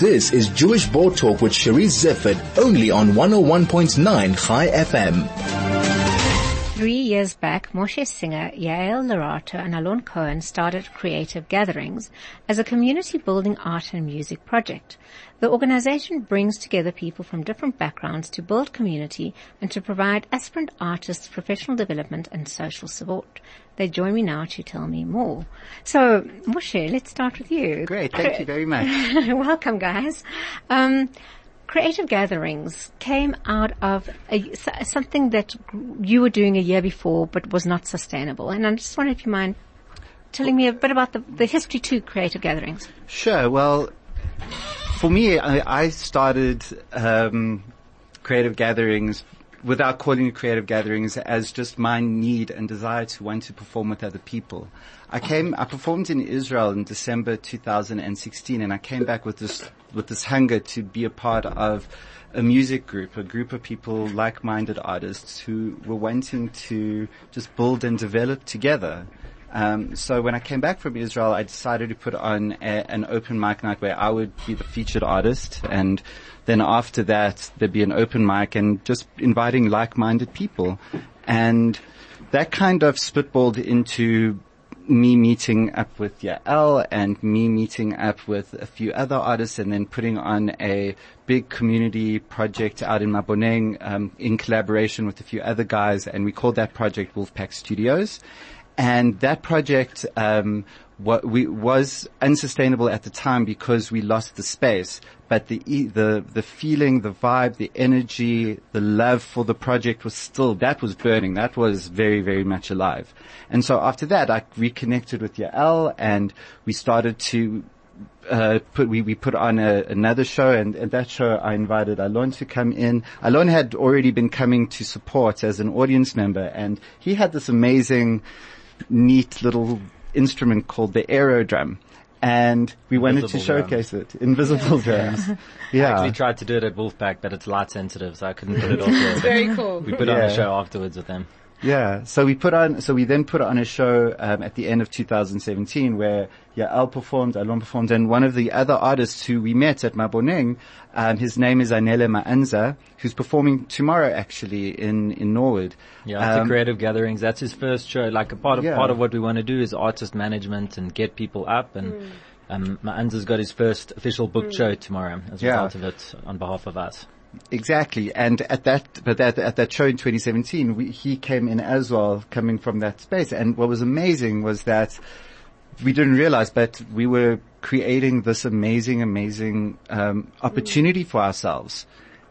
This is Jewish Board Talk with Cherise Zifford, only on 101.9 Chai FM. Three years back, Moshe Singer, Yael Lerato, and Alon Cohen started Creative Gatherings as a community building art and music project. The organization brings together people from different backgrounds to build community and to provide aspirant artists professional development and social support. They join me now to tell me more. So, Moshe, let's start with you. Great, thank you very much. Welcome, guys. Um, Creative Gatherings came out of a, something that you were doing a year before but was not sustainable. And I just wonder if you mind telling me a bit about the, the history to Creative Gatherings. Sure. Well, for me, I, I started um, Creative Gatherings without calling it creative gatherings as just my need and desire to want to perform with other people. I came, I performed in Israel in December 2016 and I came back with this, with this hunger to be a part of a music group, a group of people, like-minded artists who were wanting to just build and develop together. Um, so when I came back from Israel, I decided to put on a, an open mic night where I would be the featured artist, and then after that there'd be an open mic and just inviting like-minded people, and that kind of spitballed into me meeting up with Yael and me meeting up with a few other artists and then putting on a big community project out in Maboneng um, in collaboration with a few other guys. And we called that project Wolfpack Studios. And that project um, we, was unsustainable at the time because we lost the space. But the the the feeling, the vibe, the energy, the love for the project was still that was burning. That was very very much alive. And so after that, I reconnected with Yael, and we started to uh, put we, we put on a, another show and, and that show I invited Alon to come in. Alon had already been coming to support as an audience member and he had this amazing neat little instrument called the aerodrum. And we wanted to showcase drums. it. Invisible drums. Yeah. I actually tried to do it at Wolfpack, but it's light sensitive, so I couldn't put it off. it's very cool. We put yeah. on a show afterwards with them. Yeah. So we put on, so we then put on a show um, at the end of 2017 where Yael performed, Alon performed, and one of the other artists who we met at Maboneng, um, his name is Anele Maanza, who's performing tomorrow actually in in Norwood. Yeah, at um, creative gatherings. That's his first show. Like a part of yeah. part of what we want to do is artist management and get people up and. Mm. Um, Maanza's got his first official book mm. show tomorrow as a yeah. result of it on behalf of us. Exactly, and at that, but that, at that show in 2017, we, he came in as well, coming from that space. And what was amazing was that we didn't realize, but we were creating this amazing, amazing um, opportunity for ourselves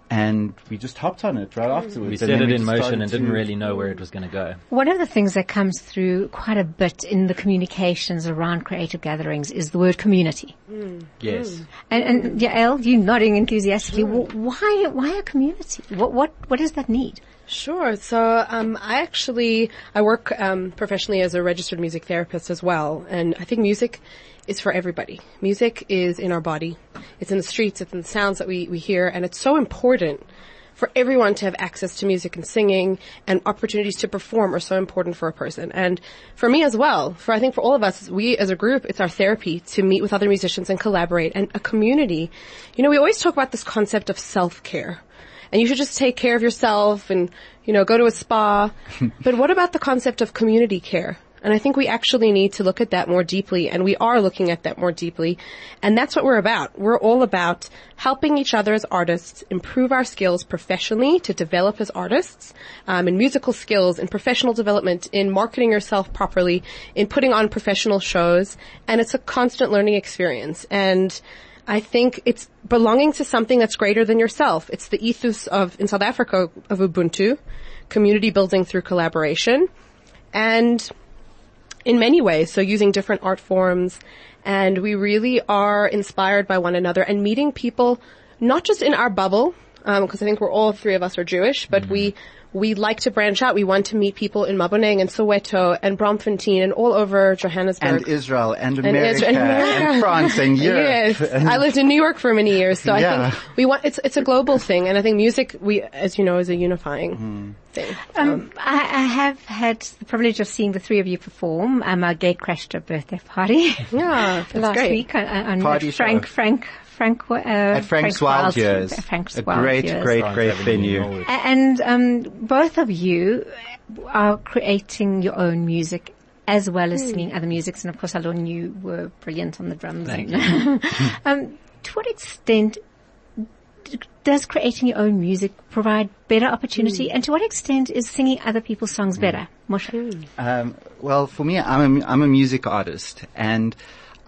and we just hopped on it right afterwards. We set it we in motion and didn't really know where it was going to go. One of the things that comes through quite a bit in the communications around creative gatherings is the word community. Mm. Yes. Mm. And, and Yael, you nodding enthusiastically. Sure. Why, why a community? What, what, what does that need? Sure. So um, I actually I work um, professionally as a registered music therapist as well, and I think music is for everybody. Music is in our body. It's in the streets. It's in the sounds that we we hear, and it's so important for everyone to have access to music and singing and opportunities to perform are so important for a person. And for me as well, for I think for all of us, we as a group, it's our therapy to meet with other musicians and collaborate and a community. You know, we always talk about this concept of self-care and you should just take care of yourself and, you know, go to a spa. but what about the concept of community care? And I think we actually need to look at that more deeply, and we are looking at that more deeply. And that's what we're about. We're all about helping each other as artists improve our skills professionally to develop as artists, um, in musical skills, in professional development, in marketing yourself properly, in putting on professional shows. And it's a constant learning experience. And I think it's belonging to something that's greater than yourself. It's the ethos of, in South Africa, of Ubuntu, community building through collaboration, and in many ways, so using different art forms, and we really are inspired by one another and meeting people, not just in our bubble, because um, I think we're all three of us are Jewish, but mm-hmm. we we like to branch out. We want to meet people in Maboneng and Soweto and Braamfontein and all over Johannesburg. And Israel and America and, Israel, and, America. and France and Europe. Yes. I lived in New York for many years, so yeah. I think we want, it's, it's a global thing and I think music, we, as you know, is a unifying mm. thing. Um, I, I, have had the privilege of seeing the three of you perform. Um, our gate crashed a birthday party. Yeah, last great. week on, on Frank, show. Frank Frank, uh, at Frank's, Wild, Years. Frank's a Wild great, Years. great, great venue. And um, both of you are creating your own music as well as singing other musics. And of course, Alon, you were brilliant on the drums. Thank and, um, to what extent does creating your own music provide better opportunity? And to what extent is singing other people's songs better? Moshe? Um, well, for me, I'm a, I'm a music artist, and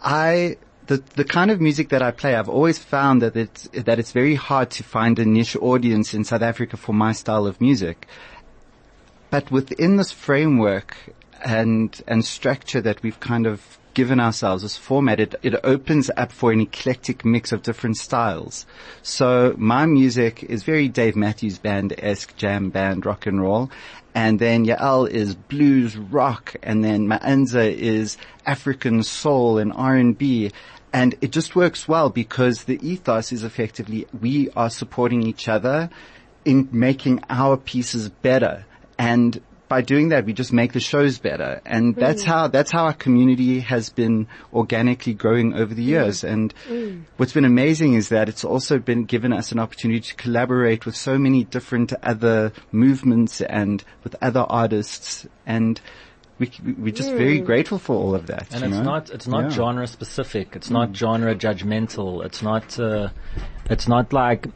I the the kind of music that I play, I've always found that it's that it's very hard to find a niche audience in South Africa for my style of music. But within this framework and and structure that we've kind of given ourselves, this format, it, it opens up for an eclectic mix of different styles. So my music is very Dave Matthews Band-esque jam band rock and roll. And then Yael is blues rock and then Maanza is African soul and R&B. And it just works well because the ethos is effectively we are supporting each other in making our pieces better. And by doing that, we just make the shows better. And mm. that's how, that's how our community has been organically growing over the years. Mm. And mm. what's been amazing is that it's also been given us an opportunity to collaborate with so many different other movements and with other artists. And we, we're just very grateful for all of that. And you it's know? not it's not Yeah. genre specific. It's not genre judgmental. It's not uh, it's not like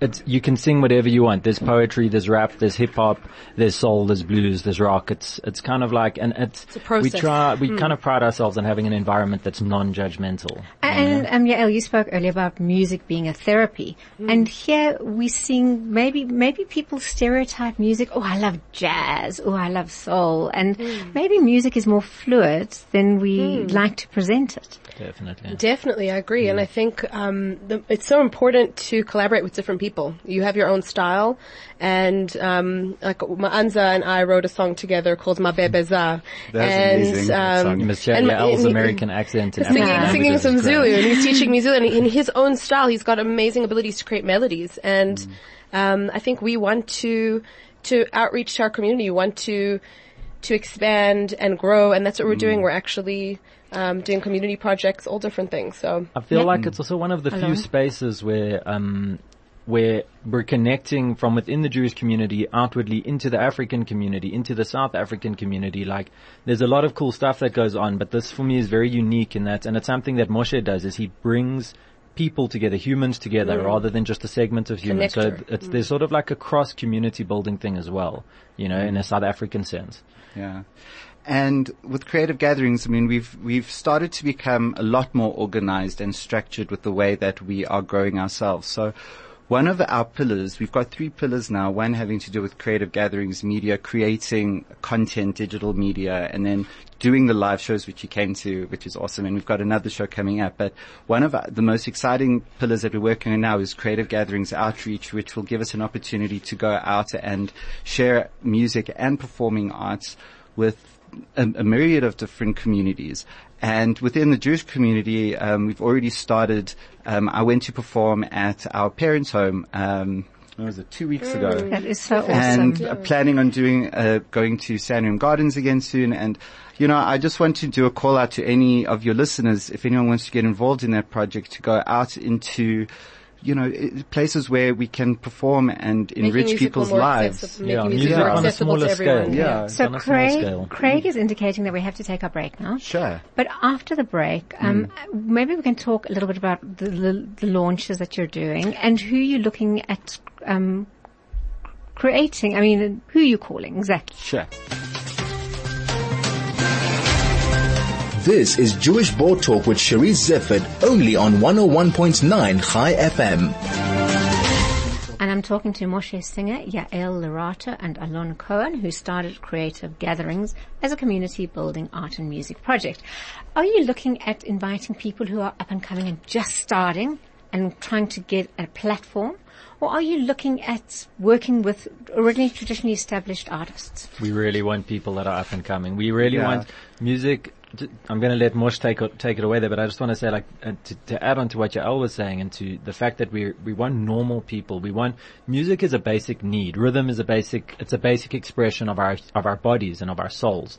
it's you can sing whatever you want. There's poetry, there's rap, there's hip hop, there's soul, there's blues, there's rock. It's it's kind of like and it's, a process. we try we kind of pride ourselves on having an environment that's non-judgmental. And um, Yael, you spoke earlier about music being a therapy, and here we sing maybe maybe people stereotype music. Oh, I love jazz. Oh, I love soul, and maybe music is more fluid than we like to present it. Definitely. Definitely, I agree, and I think um, the, it's so important to collaborate with different people. You have your own style, and um, like Maanza and I wrote a song together called Ma Bebeza. That's and, amazing, that song. Um, You and- Yael's and- American accent and singing, singing some great. Zulu, and he's teaching me Zulu, and in his own style, he's got amazing abilities to create melodies. And Mm. um, I think we want to to outreach to our community. We want to to expand and grow, and that's what we're Mm. doing. We're actually um, doing community projects, all different things. So I feel Yeah. like it's also one of the few spaces where um, where we're connecting from within the Jewish community outwardly into the African community, into the South African community. Like, there's a lot of cool stuff that goes on, but this for me is very unique in that, and it's something that Moshe does, is he brings people together, humans together, mm. rather than just a segment of humans. So Connector. it's, mm. there's sort of like a cross community building thing as well, you know, in a mm. South African sense. Yeah. And with creative gatherings, I mean, we've, we've started to become a lot more organized and structured with the way that we are growing ourselves. So one of our pillars, we've got three pillars now, one having to do with creative gatherings, media, creating content, digital media, and then doing the live shows, which you came to, which is awesome. And we've got another show coming up. But one of the most exciting pillars that we're working on now is creative gatherings outreach, which will give us an opportunity to go out and share music and performing arts with a, a myriad of different communities. And within the Jewish community, um, we've already started. Um, I went to perform at our parents' home. Um, was it? Two weeks ago That is so awesome. and planning on doing uh, going to Sandringham Gardens again soon. And you know, I just want to do a call out to any of your listeners, if anyone wants to get involved in that project, to go out into you know places where we can perform and making enrich music people's more lives. accessible- Yeah, music music more on a smaller scale. Yeah. It's so on a small Craig, scale. Craig is indicating that we have to take our break now. Sure. But after the break, um, maybe we can talk a little bit about the, the, the launches that you're doing and who you're looking at um, creating. I mean, who you're calling exactly. Sure. This is Jewish Board Talk with Cherise Zefford only on 101.9 Chai FM. And I'm talking to Moshe Singer, Yael Lerato, and Alon Cohen, who started Creative Gatherings as a community building art and music project. Are you looking at inviting people who are up and coming and just starting and trying to get a platform? Or are you looking at working with already traditionally established artists? We really want people that are up and coming. We really Yeah. want music. I'm going to let Mosh take it, take it away there, but I just want to say, like, uh, to, to add on to what Yael was saying, and to the fact that we we want normal people. We want music is a basic need. Rhythm is a basic. It's a basic expression of our of our bodies and of our souls.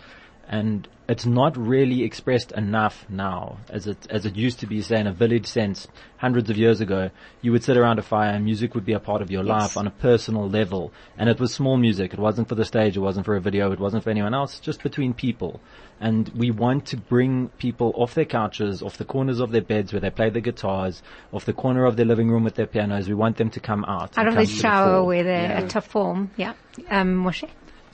And it's not really expressed enough now as it as it used to be say in a village sense hundreds of years ago you would sit around a fire and music would be a part of your Yes. life on a personal level and it was small music it wasn't for the stage it wasn't for a video it wasn't for anyone else just between people and we want to bring people off their couches off the corners of their beds where they play the guitars off the corner of their living room with their pianos we want them to come out Out of the shower fore. where they're at top form. Yeah. Um, Moshe?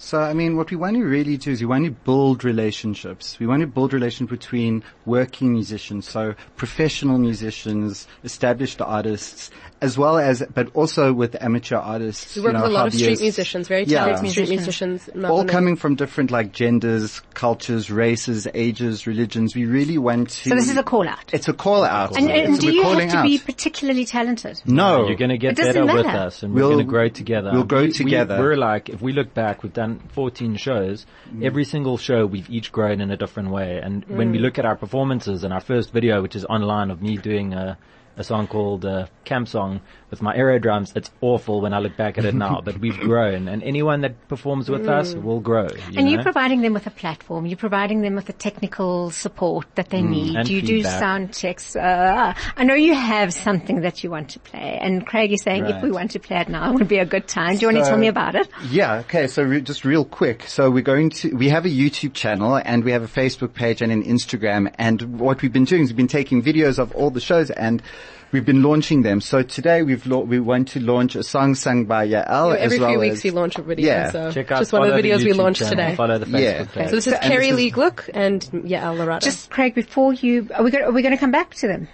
So, I mean, what we want to really do is we want to build relationships. We want to build relationships between working musicians, so professional musicians, established artists, as well as, but also with amateur artists. We work you know, with a lot of street musicians, very Yeah. talented street Musicians. musicians. All coming from different like genders, cultures, races, ages, religions. We really want to. So this is a call out. It's a call out. And, and So do you have to be particularly talented? No, You're going to get doesn't better with us, and We'll- we're going to grow together. we'll grow We- we- together. we're like, if we look back, we've done 14 shows. Mm. Every single show, we've each grown in a different way. And when we look at our performances and our first video, which is online of me doing a, a song called uh, Camp Song with my aero drums, it's awful when I look back at it now. but we've grown, and anyone that performs with us will grow. You And know? you're providing them with a platform. You're providing them with the technical support that they need. and you feedback. do sound checks. Uh, I know you have something that you want to play. And Craig is saying if we want to play it now, it would be a good time. Do you want to tell me about it? Yeah, okay, so re- just real quick. So we're going to, we have a YouTube channel and we have a Facebook page and an Instagram and what we've been doing is we've been taking videos of all the shows and we've been launching them. So today we've, la- we want to launch a song sung by Yael as Every well few weeks as, we launch a video, Yeah. so Check out just one of the follow videos we launched channel, today. Follow the Facebook Yeah. page. So this is And Carrie this is- Lee Gluck and Yael Lerato. Just Craig, before you, are we going, are we going to come back to them?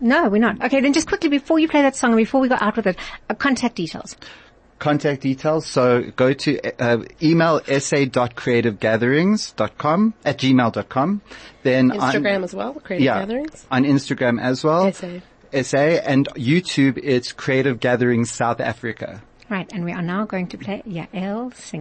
No, we're not. Okay, then just quickly before you play that song and before we go out with it, uh, contact details. contact details. So go to uh, email essay.creativegatherings.com at gmail.com. Then on- Instagram as well, Creative yeah, Gatherings. on Instagram as well. Essay. Essay and YouTube. It's Creative Gatherings South Africa. Right, and we are now going to play Yael sing.